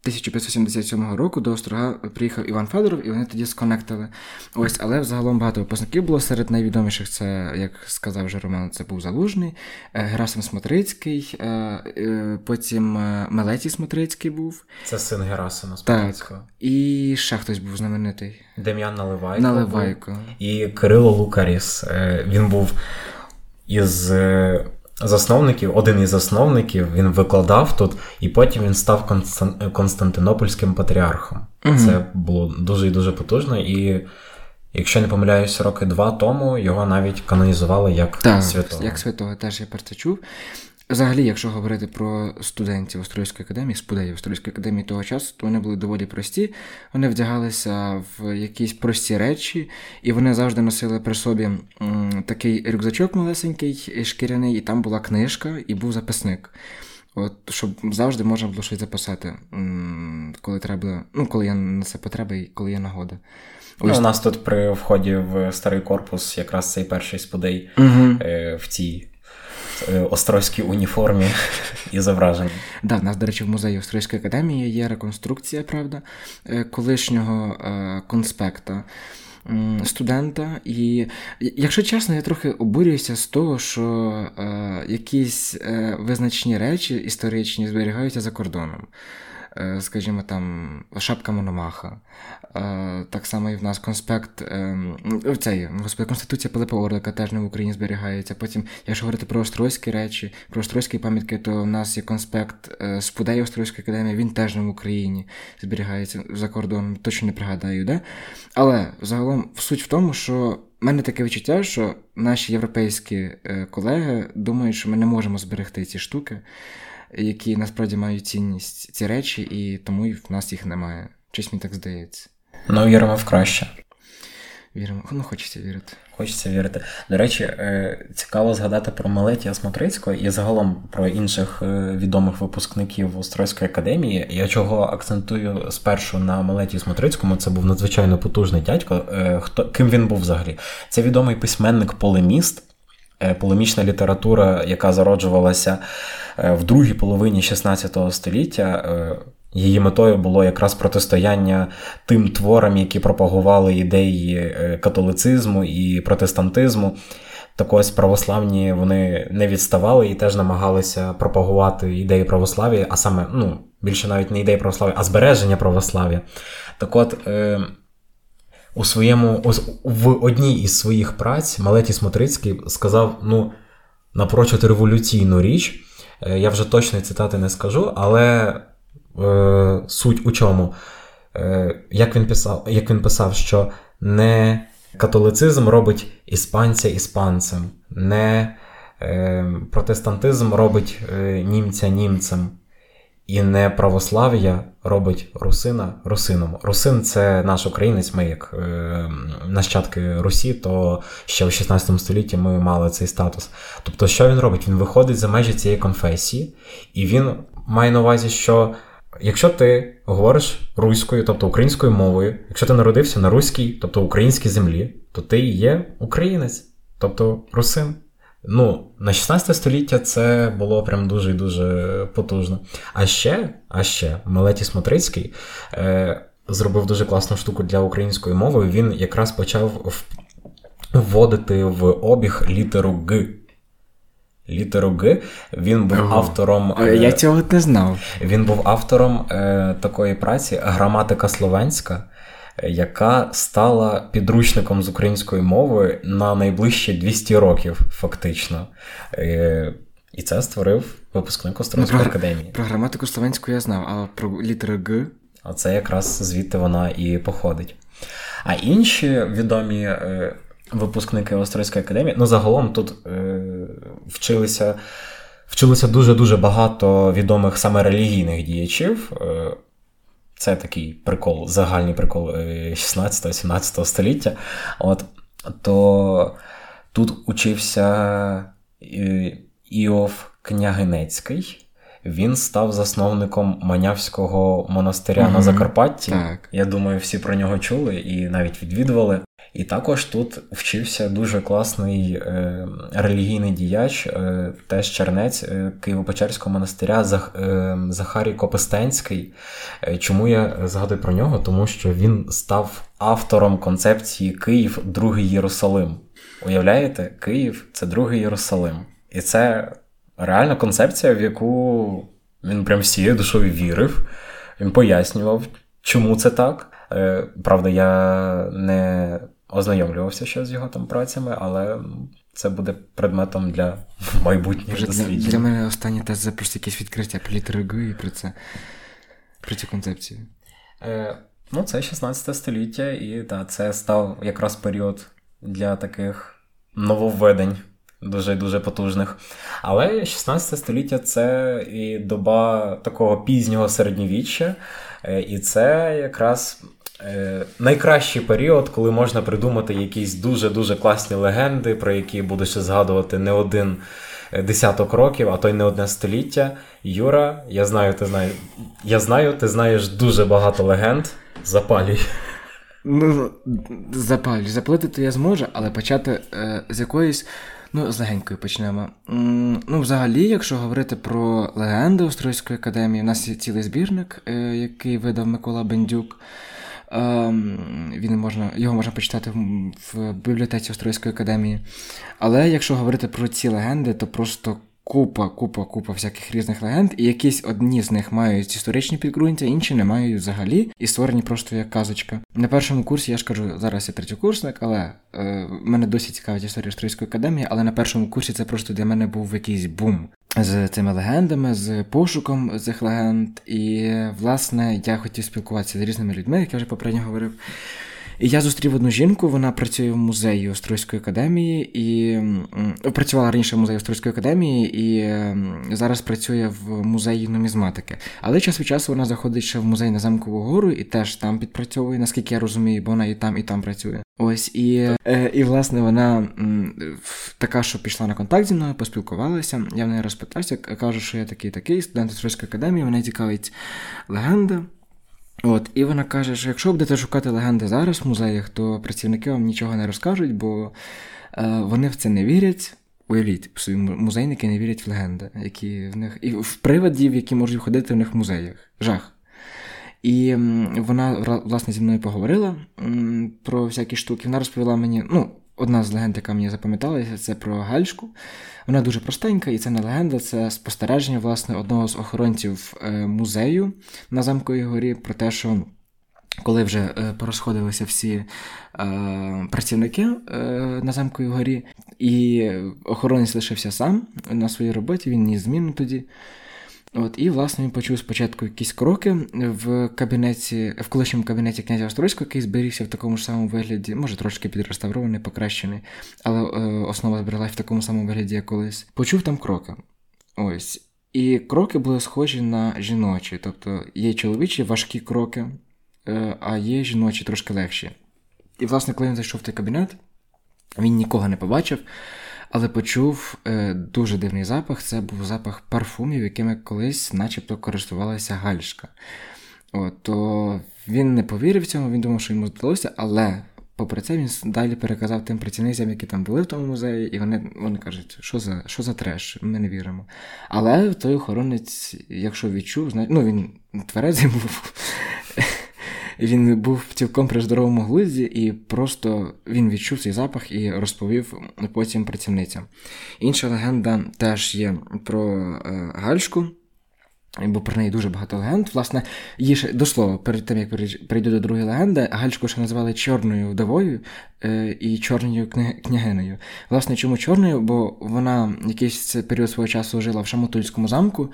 1577 року до острога приїхав Іван Федоров, і вони тоді сконектили. Ось, але взагалом багато випускників було. Серед найвідоміших це, як сказав вже Роман, це був Залужний, е, Герасим Смотрицький, е, е, потім Мелетій Смотрицький був. Це син Герасима Смотрицького. Так. І ще хтось був знаменитий. Дем'ян Наливайко. Наливайко. І Кирило Лукаріс. Він був із засновників, один із засновників, він викладав тут, і потім він став Константинопольським патріархом. Угу. Це було дуже і дуже потужно. І якщо не помиляюсь, роки два тому його навіть канонізували як так, святого. Як святого, теж я про це чув. Взагалі, якщо говорити про студентів Острозької академії, спудеїв Острозької академії того часу, то вони були доволі прості. Вони вдягалися в якісь прості речі, і вони завжди носили при собі такий рюкзачок малесенький, шкіряний, і там була книжка, і був записник. От, Щоб завжди можна було щось записати, коли треба, ну, коли є на це потреба і коли є нагода. Ну, У нас тут при вході в старий корпус якраз цей перший спудей угу. в цій острозькій уніформі і зображенні. Да, в нас, до речі, в музеї Острозької академії є реконструкція, правда, е, колишнього е, конспекта. Студента, і якщо чесно, я трохи обурююся з того, що е, якісь е, визначні речі історичні зберігаються за кордоном. Е, скажімо, там шапка Мономаха. Е, так само і в нас конспект ем, цей, господи, Конституція Пилипа Орлика теж не в Україні зберігається. Потім, якщо говорити про острозькі речі, про острозькі пам'ятки, то в нас є конспект е, Спудей Острозької академії, він теж не в Україні зберігається за кордоном, точно не пригадаю, де. Але загалом суть в тому, що. У мене таке відчуття, що наші європейські колеги думають, що ми не можемо зберегти ці штуки які насправді мають цінність ці речі, і тому і в нас їх немає. Щось мені так здається. Ну, віримо в краще. Віримо, ну хочеться вірити. Хочеться вірити. До речі, е, цікаво згадати про Малетія Смотрицького і загалом про інших е, відомих випускників Острозької академії. Я чого акцентую спершу на Малеті Смотрицькому, це був надзвичайно потужний дядько. Е, хто ким він був взагалі? Це відомий письменник-полеміст, полемічна література, яка зароджувалася Е, в другій половині 16 століття. Е, її метою було якраз протистояння тим творам, які пропагували ідеї е, католицизму і протестантизму. Так ось православні вони не відставали і теж намагалися пропагувати ідеї православ'я, а саме, ну, більше навіть не ідеї православ'я, а збереження православ'я. Так от, е, у своєму, в одній із своїх праць Малеті Смотрицький сказав ну, напрочуд революційну річ. Е, я вже точної цитати не скажу, але е, суть у чому? Е, Як він писав, як він писав, що не католицизм робить іспанця іспанцем, не е, протестантизм робить е, німця німцем. І не православ'я робить русина русином. Русин це наш українець, ми як е, нащадки Русі, то ще в 16 столітті ми мали цей статус. Тобто, що він робить? Він виходить за межі цієї конфесії, і він має на увазі, що якщо ти говориш руською, тобто українською мовою, якщо ти народився на руській, тобто українській землі, то ти є українець, тобто русин. Ну, на 16 століття це було прям дуже і дуже потужно. А ще, а ще, Мелеті Смотрицький е, зробив дуже класну штуку для української мови. Він якраз почав вводити в обіг літеру Г. Літеру Г. Він був Ого. автором. Е, Я цього не знав. Він був автором е, такої праці Граматика словенська яка стала підручником з української мови на найближчі 200 років, фактично. Е, і це створив випускник Острозької ну, академії. Про граматику словенську я знав, а про літери Г. А це якраз звідти вона і походить. А інші відомі е, випускники Острозької академії, ну загалом тут е, вчилися. Вчилися дуже-дуже багато відомих саме релігійних діячів. Е, це такий прикол, загальний прикол 16-17 е, століття. От, То тут учився е, Іов Княгинецький. Він став засновником Манявського монастиря угу. на Закарпатті. Так. Я думаю, всі про нього чули і навіть відвідували. І також тут вчився дуже класний е, релігійний діяч, е, теж чернець е, Києво-Печерського монастиря Зах, е, Захарій Копистенський. Е, чому я згадую про нього? Тому що він став автором концепції Київ, другий Єрусалим. Уявляєте, Київ це другий Єрусалим. І це реальна концепція, в яку він прям всією душою вірив. Він пояснював, чому це так. Е, правда, я не ознайомлювався ще з його там працями, але це буде предметом для [laughs] майбутніх досліджень. Для, для мене останній тест це просто якесь відкриття про літери Г і про це про цю концепцію. Е, Ну, це 16 століття, і та, це став якраз період для таких нововведень. Дуже дуже потужних. Але 16 століття це і доба такого пізнього середньовіччя, е, і це якраз найкращий період, коли можна придумати якісь дуже-дуже класні легенди, про які буду ще згадувати не один е, десяток років, а то й не одне століття. Юра, я знаю, ти знаєш, я знаю, ти знаєш дуже багато легенд. Запалюй. Ну, запалюй. Запалити то я зможу, але почати е, з якоїсь. Ну, з легенькою почнемо. Ну, взагалі, якщо говорити про легенди Острозької академії, у нас є цілий збірник, е, який видав Микола Бендюк. Ем, він можна, Його можна почитати в бібліотеці Острозької академії. Але якщо говорити про ці легенди, то просто купа, купа, купа всяких різних легенд, і якісь одні з них мають історичні підґрунтя, інші не мають взагалі, і створені просто як казочка. На першому курсі я ж кажу, зараз я третьокурсник, але е, мене досі цікавить історія Острозької академії, але на першому курсі це просто для мене був якийсь бум з цими легендами, з пошуком цих легенд. І, власне, я хотів спілкуватися з різними людьми, як я вже попередньо говорив. І я зустрів одну жінку, вона працює в музеї Острозької академії і працювала раніше в музеї Острозької академії і зараз працює в музеї нумізматики. Але час від часу вона заходить ще в музей на замкову гору і теж там підпрацьовує, наскільки я розумію, бо вона і там, і там працює. Ось і, е, і власне вона така, що пішла на контакт зі мною, поспілкувалася. Я в неї розпитався, кажу, що я такий такий студент Острозької академії, мене цікавить легенда. От, І вона каже, що якщо будете шукати легенди зараз в музеях, то працівники вам нічого не розкажуть, бо е, вони в це не вірять. Уявіть, музейники не вірять в легенди, які в них, і в приводів, які можуть ходити в них в музеях. Жах. І вона, власне, зі мною поговорила про всякі штуки. Вона розповіла мені, ну, одна з легенд, яка мені запам'яталася, це про Гальшку. Вона дуже простенька, і це не легенда, це спостереження власне, одного з охоронців е, музею на Замковій горі про те, що. Коли вже е, порозходилися всі е, працівники е, на замковій горі, і охоронець лишився сам на своїй роботі, він ні зміну тоді. От, І, власне, він почув спочатку якісь кроки в кабінеті, в колишньому кабінеті князя Острозького, який зберігся в такому ж самому вигляді, може трошки підреставрований, покращений, але е, основа збереглася в такому самому вигляді, як колись. Почув там кроки. Ось. І кроки були схожі на жіночі. Тобто є чоловічі важкі кроки, е, а є жіночі трошки легші. І, власне, коли він зайшов в той кабінет, він нікого не побачив але почув е, дуже дивний запах. Це був запах парфумів, якими колись, начебто, користувалася Гальшка. От, то він не повірив цьому, він думав, що йому здалося, але. Попри це, він далі переказав тим працівницям, які там були в тому музеї, і вони вони кажуть, що за що за треш, ми не віримо. Але той охоронець, якщо відчув, знає, ну він тверезий [laughs] був, він був цілком при здоровому глузді, і просто він відчув цей запах і розповів потім працівницям. Інша легенда теж є про е, Гальшку. Бо про неї дуже багато легенд. Власне, її ще до слова, перед тим як прийду до другої легенди, Гальшку ще називали чорною вдовою і чорною княгинею. Власне, чому чорною? Бо вона якийсь період свого часу жила в Шамотульському замку,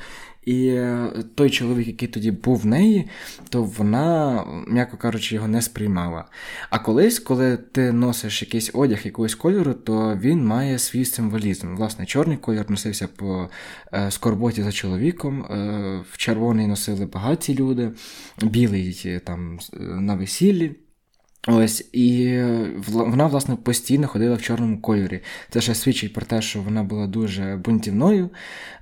і е, той чоловік, який тоді був в неї, то вона, м'яко кажучи, його не сприймала. А колись, коли ти носиш якийсь одяг якогось кольору, то він має свій символізм. Власне, чорний кольор носився по е, скорботі за чоловіком, е, в червоний носили багаті люди, білий там на весіллі. Ось, і вона, власне, постійно ходила в чорному кольорі. Це ще свідчить про те, що вона була дуже бунтівною,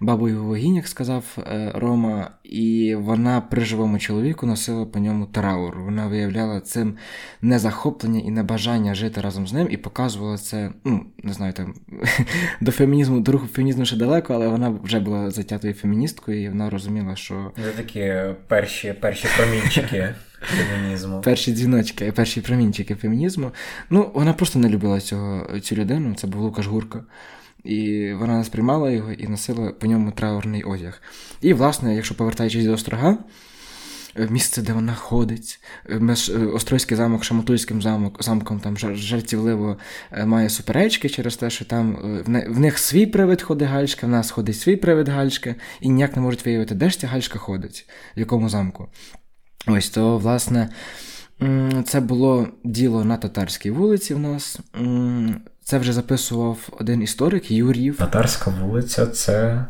бабою вогінь, як сказав е, Рома, і вона при живому чоловіку носила по ньому траур. Вона виявляла цим незахоплення і небажання жити разом з ним, і показувала це, ну, не знаю, там [laughs] до фемінізму, до руху фемінізму ще далеко, але вона вже була затятою феміністкою, і вона розуміла, що. Це такі перші, перші промінчики фемінізму. Перші дзвіночки, перші промінчики фемінізму. Ну, вона просто не любила цього, цю людину, це був Лукаш Гурка. І вона сприймала його і носила по ньому траурний одяг. І, власне, якщо повертаючись до острога, е, місце, де вона ходить, е, е, Острозький замок, Шаматульським замок, замком там жартівливо має суперечки через те, що там в них свій привид ходить гальшка, в нас ходить свій привид гальшка, і ніяк не можуть виявити, де ж ця гальшка ходить, в якому замку. Ось то, власне, це було діло на татарській вулиці в нас. Це вже записував один історик Юрів. Татарська вулиця це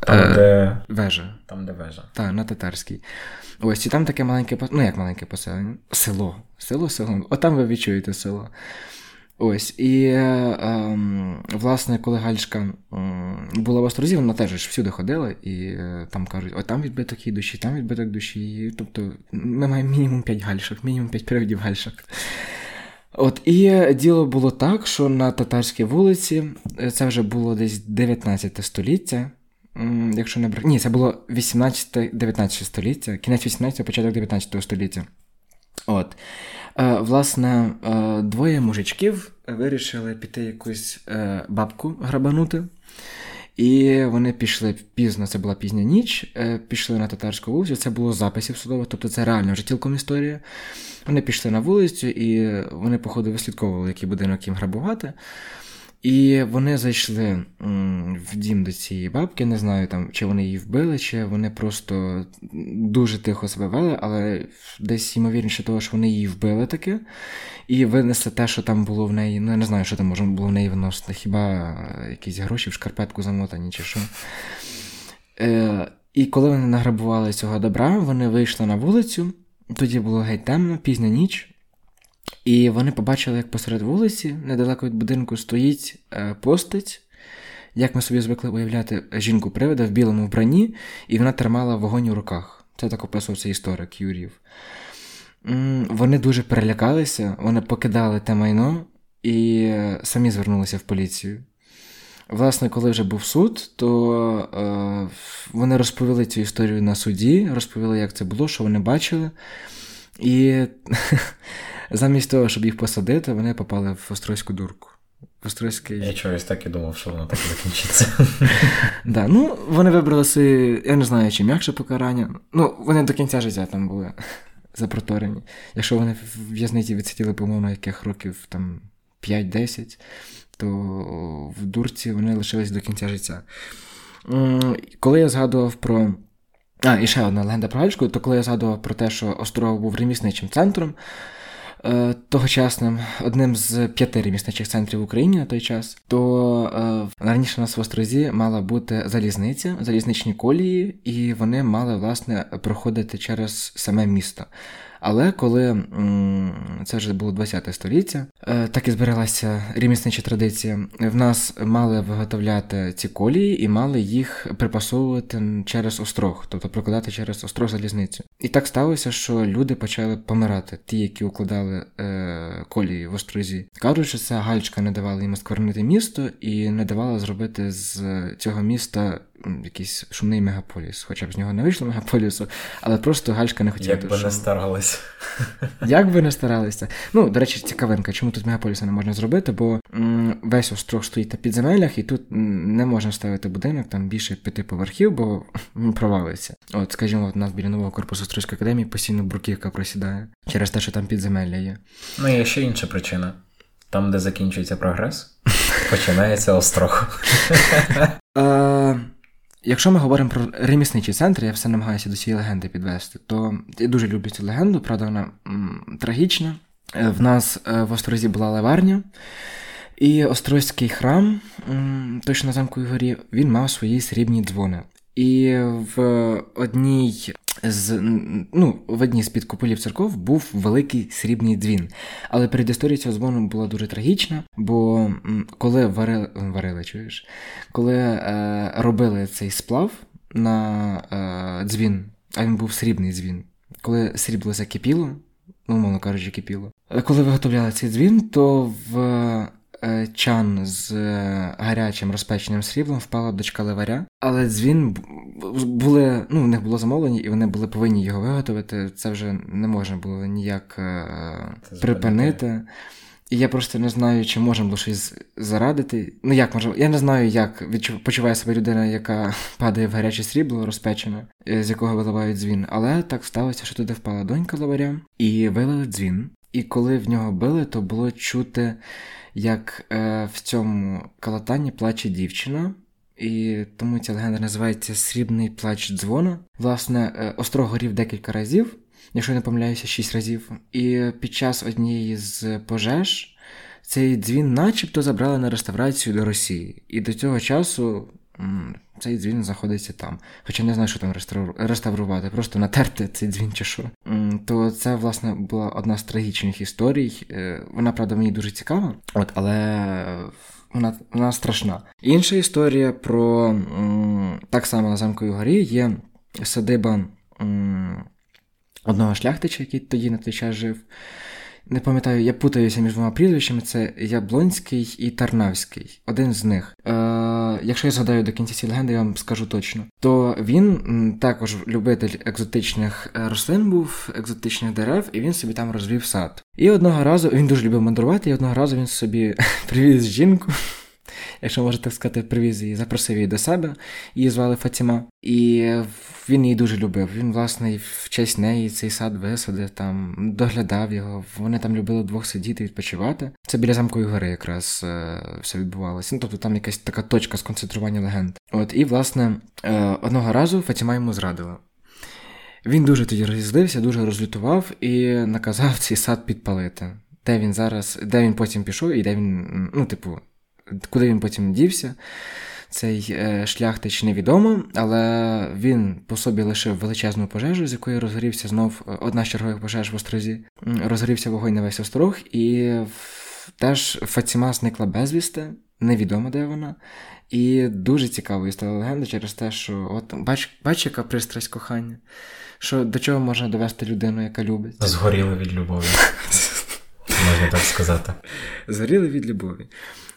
там, е, де вежа. Там, де вежа. Так, на татарській. Ось і там таке маленьке ну як маленьке поселення? Село. Село, село. От там ви відчуєте село. Ось, і е, власне, коли Гальшка була в Острозі, вона теж всюди ходила, і е, там кажуть, о, там відбиток її душі, там відбиток душі. Тобто ми маємо мінімум 5 гальшок, мінімум 5 привидів гальшок. От, І діло було так, що на татарській вулиці е, це вже було десь 19 століття. Якщо не брак... Ні, це було 18-19 століття, кінець 18 початок 19 століття. От. Е, власне, е, двоє мужичків вирішили піти якусь е, бабку грабанути. І вони пішли пізно, це була пізня ніч, пішли на татарську вулицю, це було записів судових, тобто це реально вже цілком історія. Вони пішли на вулицю і вони, походу, вислідковували, який будинок їм грабувати. І вони зайшли в дім до цієї бабки. Не знаю, там, чи вони її вбили, чи вони просто дуже тихо себе вели, але десь ймовірніше того, що вони її вбили таки, і винесли те, що там було в неї. Ну, я не знаю, що там можна було в неї виносити. Хіба якісь гроші в шкарпетку замотані, чи що. Е, І коли вони награбували цього добра, вони вийшли на вулицю. Тоді було геть темно, пізня ніч. І вони побачили, як посеред вулиці, недалеко від будинку, стоїть е, постать, як ми собі звикли уявляти жінку привида в білому вбранні, і вона тримала вогонь у руках. Це так описував цей історик Юрів. Вони дуже перелякалися, вони покидали те майно і е, самі звернулися в поліцію. Власне, коли вже був суд, то е, вони розповіли цю історію на суді, розповіли, як це було, що вони бачили. І [laughs] замість того, щоб їх посадити, вони попали в Острозьку дурку. Острозький... Я чогось так і думав, що воно так закінчиться. [laughs] Да, ну, Вони вибрали си, я не знаю, чи м'якше покарання. Ну, вони до кінця життя там були [laughs] запроторені. Якщо вони в в'язниці відсиділи, по-моєму, яких років там 5-10, то в дурці вони лишились до кінця життя. Коли я згадував про А, і ще одна легенда про Гальську, то коли я згадував про те, що остров був ремісничим центром. Е, тогочасним одним з п'яти ремісничих центрів в Україні на той час, то е, раніше у нас мала бути залізниця, залізничні колії, і вони мали власне проходити через саме місто. Але коли це вже було 20 століття, е, так і збереглася реміснича традиція. В нас мали виготовляти ці колії і мали їх припасовувати через острог, тобто прокладати через острог залізницю. І так сталося, що люди почали помирати, ті, які укладали е, колії в острозі. Кажуть, що ця гальчка не давала їм сквернити місто і не давала зробити з цього міста якийсь шумний мегаполіс, хоча б з нього не вийшло мегаполісу, але просто Гальшка не хотіла. Як би не старалися. Як би не старалися. Ну, до речі, цікавинка, чому тут мегаполіса не можна зробити, бо весь остров стоїть на підземеллях, і тут не можна ставити будинок, там більше п'яти поверхів, бо провалиться. От, скажімо, у нас біля нового корпусу Острозької академії постійно бруківка просідає через те, що там підземелля є. Ну, є ще інша причина. Там, де закінчується прогрес, [laughs] починається острог. Якщо ми говоримо про ремісничі центри, я все намагаюся до цієї легенди підвести, то я дуже люблю цю легенду, правда, вона м, трагічна. Е, в нас е, в Острозі була леварня, і Острозький храм, точно на замковій горі, він мав свої срібні дзвони. І в одній з ну, в одній з під куполів церков був великий срібний дзвін. Але перед історією цього дзвону була дуже трагічна, бо коли варили, варили чуєш, коли е, робили цей сплав на е, дзвін, а він був срібний дзвін, коли срібло закипіло, ну, мовно кажучи, кипіло, коли виготовляли цей дзвін, то в чан з е, гарячим розпеченим сріблом впала дочка ливаря, але дзвін були, ну, в них було замовлення, і вони були повинні його виготовити. Це вже не можна було ніяк е, припинити. І я просто не знаю, чи можна було щось зарадити. Ну, як може, я не знаю, як почуває себе людина, яка [laughs] падає в гаряче срібло розпечене, з якого виливають дзвін. Але так сталося, що туди впала донька лаваря, і вилили дзвін. І коли в нього били, то було чути як е, в цьому калатані плаче дівчина, і тому ця легенда називається Срібний плач дзвона. Власне, е, острог горів декілька разів, якщо я не помиляюся, шість разів. І під час однієї з пожеж цей дзвін начебто забрали на реставрацію до Росії. І до цього часу цей дзвін знаходиться там. Хоча не знаю, що там реставрувати, просто натерти цей дзвін чи що. То це, власне, була одна з трагічних історій. Е, вона, правда, мені дуже цікава, от, але вона вона страшна. Інша історія про так само на замковій горі є садиба одного шляхтича, який тоді на той час жив. Не пам'ятаю, я путаюся між двома прізвищами: це Яблонський і Тарнавський, один з них. Е, Якщо я згадаю до кінця цієї легенди, я вам скажу точно. То він також любитель екзотичних е, рослин був, екзотичних дерев, і він собі там розвів сад. І одного разу він дуже любив мандрувати, і одного разу він собі [laughs] привіз жінку якщо можна так сказати, привіз її, запросив її до себе, її звали Фатіма. І він її дуже любив. Він, власне, в честь неї цей сад висадив, там, доглядав його. Вони там любили двох сидіти, відпочивати. Це біля замкової гори якраз е, все відбувалося. Ну, тобто там якась така точка сконцентрування легенд. От, і, власне, е, одного разу Фатіма йому зрадила. Він дуже тоді розізлився, дуже розлютував і наказав цей сад підпалити. Де він зараз, де він потім пішов, і де він, ну, типу, Куди він потім дівся, цей е, шляхтич невідомо, але він по собі лишив величезну пожежу, з якої розгорівся знов е, одна з чергових пожеж в острозі. Розгорівся вогонь на весь острог, і теж Фатіма зникла безвісти, невідомо де вона. І дуже цікавою стала легенда через те, що от бач, бач, яка пристрасть кохання, що до чого можна довести людину, яка любить. Згоріли від любові. [laughs] Можна так сказати. Згоріли від любові.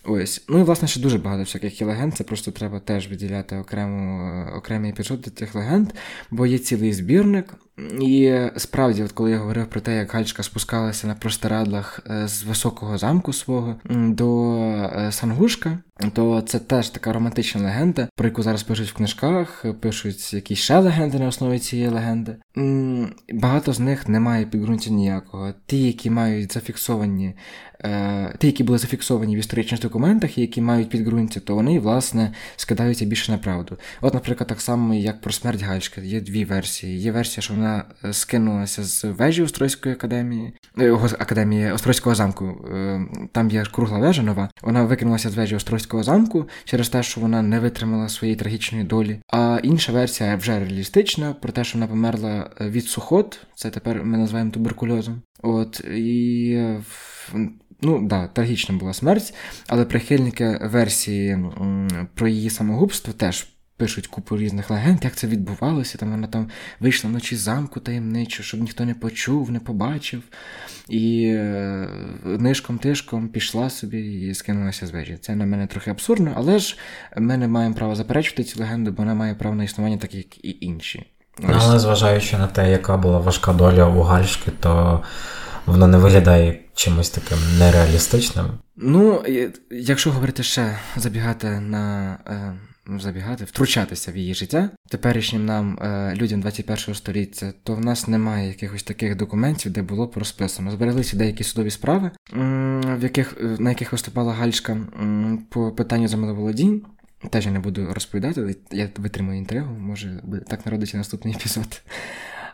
Ось. Ну і власне ще дуже багато всяких є легенд. Це просто треба теж виділяти окрему, окремий епізод до цих легенд, бо є цілий збірник. І справді, от коли я говорив про те, як Гальчка спускалася на простирадлах е, з високого замку свого до е, Сангушка, то це теж така романтична легенда, про яку зараз пишуть в книжках, пишуть якісь ще легенди на основі цієї легенди. Багато з них немає підґрунтя ніякого. Ті, які мають зафіксовані, е, ті, які були зафіксовані в історичних документах, які мають підґрунтя, то вони, власне, скидаються більше на правду. От, наприклад, так само, як про смерть Гальшка, є дві версії. Є версія, що вона е, скинулася з вежі Острозької академії, е, академії Острозького замку. Там є кругла вежа нова. Вона викинулася з вежі Острозького замку через те, що вона не витримала своєї трагічної долі. А інша версія вже реалістична, про те, що вона померла від сухот, це тепер ми називаємо туберкульозом. От і ну да, трагічна була смерть, але прихильники версії про її самогубство теж. Пишуть купу різних легенд, як це відбувалося. Там вона там вийшла вночі замку таємничо, щоб ніхто не почув, не побачив. І е, нишком-тишком пішла собі і скинулася з вежі. Це на мене трохи абсурдно, але ж ми не маємо права заперечувати цю легенду, бо вона має право на існування, так як і інші. Ну, але зважаючи на те, яка була важка доля у Гальшки, то воно не виглядає чимось таким нереалістичним. Ну, якщо говорити ще забігати на. Е, забігати, втручатися в її життя теперішнім нам, е, людям 21 століття, то в нас немає якихось таких документів, де було розписано. Збереглися деякі судові справи, в яких, на яких виступала Гальшка по питанню землеволодінь. Теж я не буду розповідати, я витримую інтригу, може так народиться наступний епізод.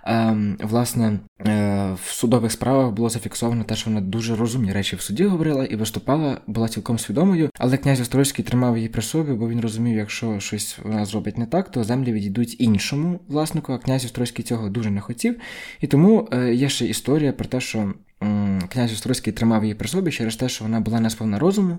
Ем, власне, е, в судових справах було зафіксовано те, що вона дуже розумні речі в суді говорила і виступала, була цілком свідомою, але князь Острозький тримав її при собі, бо він розумів, якщо щось вона зробить не так, то землі відійдуть іншому власнику, а князь Острозький цього дуже не хотів. І тому е, є ще історія про те, що князь Острозький тримав її при собі через те, що вона була не сповна розуму,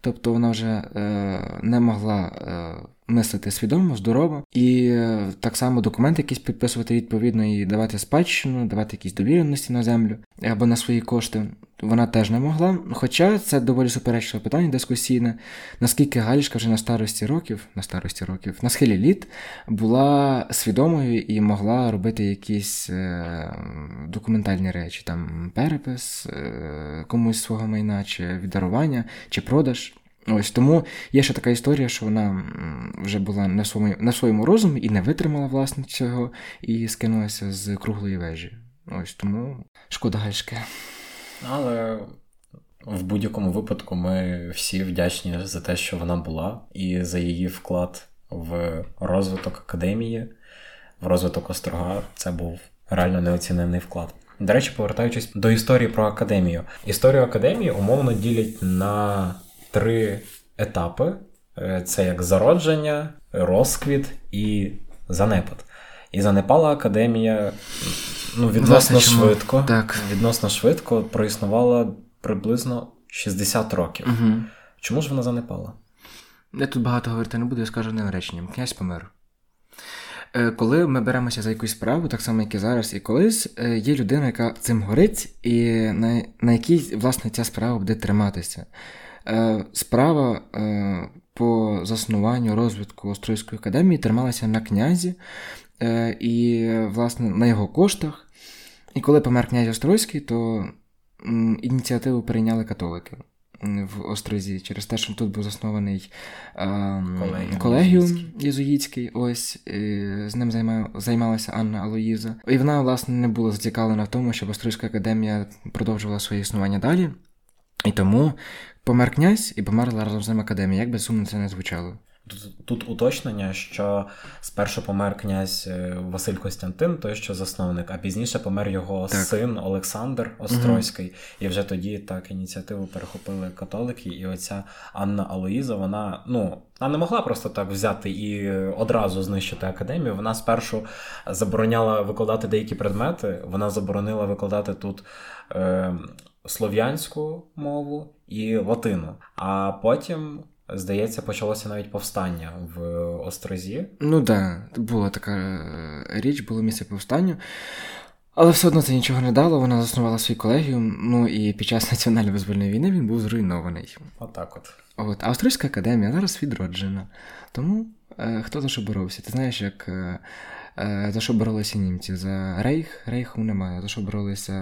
тобто вона вже е, не могла е, мислити свідомо, здорово, і е, так само документи якісь підписувати відповідно і давати спадщину, давати якісь довіреності на землю або на свої кошти вона теж не могла. Хоча це доволі суперечливе питання дискусійне, наскільки Галічка вже на старості років, на старості років, на схилі літ була свідомою і могла робити якісь е, документальні речі, там перепис е, комусь свого майна, чи віддарування, чи продаж. Ось тому є ще така історія, що вона вже була на своєму на своєму розумі і не витримала власне цього, і скинулася з круглої вежі. Ось тому шкода Гальшки. Але в будь-якому випадку ми всі вдячні за те, що вона була, і за її вклад в розвиток академії, в розвиток острога. Це був реально неоцінений вклад. До речі, повертаючись до історії про академію. Історію академії умовно ділять на три етапи: е, це як зародження, розквіт і занепад. І занепала академія ну, відносно Власне, швидко. Так. Відносно швидко проіснувала приблизно 60 років. Угу. Чому ж вона занепала? Я тут багато говорити не буду, я скажу одним реченням. Князь помер. Е, коли ми беремося за якусь справу, так само, як і зараз, і колись, е, є людина, яка цим горить, і на на якій, власне, ця справа буде триматися. Е, справа по заснуванню розвитку Острозької академії трималася на князі, Е, і, власне, на його коштах. І коли помер князь Острозький, то ініціативу прийняли католики в Острозі через те, що тут був заснований колегіум, колегіум єзуїтський. Ось з ним займалася Анна Алоїза. І вона, власне, не була зацікавлена в тому, щоб Острозька академія продовжувала своє існування далі. І тому помер князь і померла разом з ним академія, як би сумно це не звучало. Тут, тут уточнення, що спершу помер князь е, Василь Костянтин, той що засновник, а пізніше помер його так. син Олександр Острозький. Угу. І вже тоді так ініціативу перехопили католики, і оця Анна Алоїза, вона ну вона не могла просто так взяти і одразу знищити академію. Вона спершу забороняла викладати деякі предмети. Вона заборонила викладати тут е, слов'янську мову і латину. А потім. Здається, почалося навіть повстання в Острозі. Ну так, да, була така е, річ, було місце повстанню. Але все одно це нічого не дало, вона заснувала свій колегіум, ну і під час національної визвольної війни він був зруйнований. Отак от. От. А Австрійська академія зараз відроджена. Тому е, хто за що боровся? Ти знаєш, як е, за що боролися німці? За Рейх? Рейху немає. За що боролися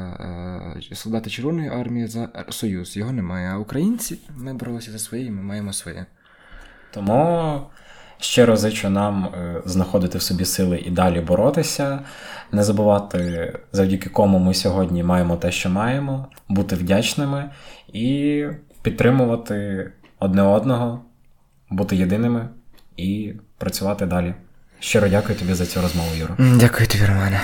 е, солдати Червоної армії за Союз? Його немає. А українці ми боролися за своє, ми маємо своє. Тому щиро зичу нам е, знаходити в собі сили і далі боротися, не забувати, завдяки кому ми сьогодні маємо те, що маємо, бути вдячними і підтримувати одне одного, бути єдиними і працювати далі. Щиро дякую тобі за цю розмову, Юро. Дякую тобі, Романе.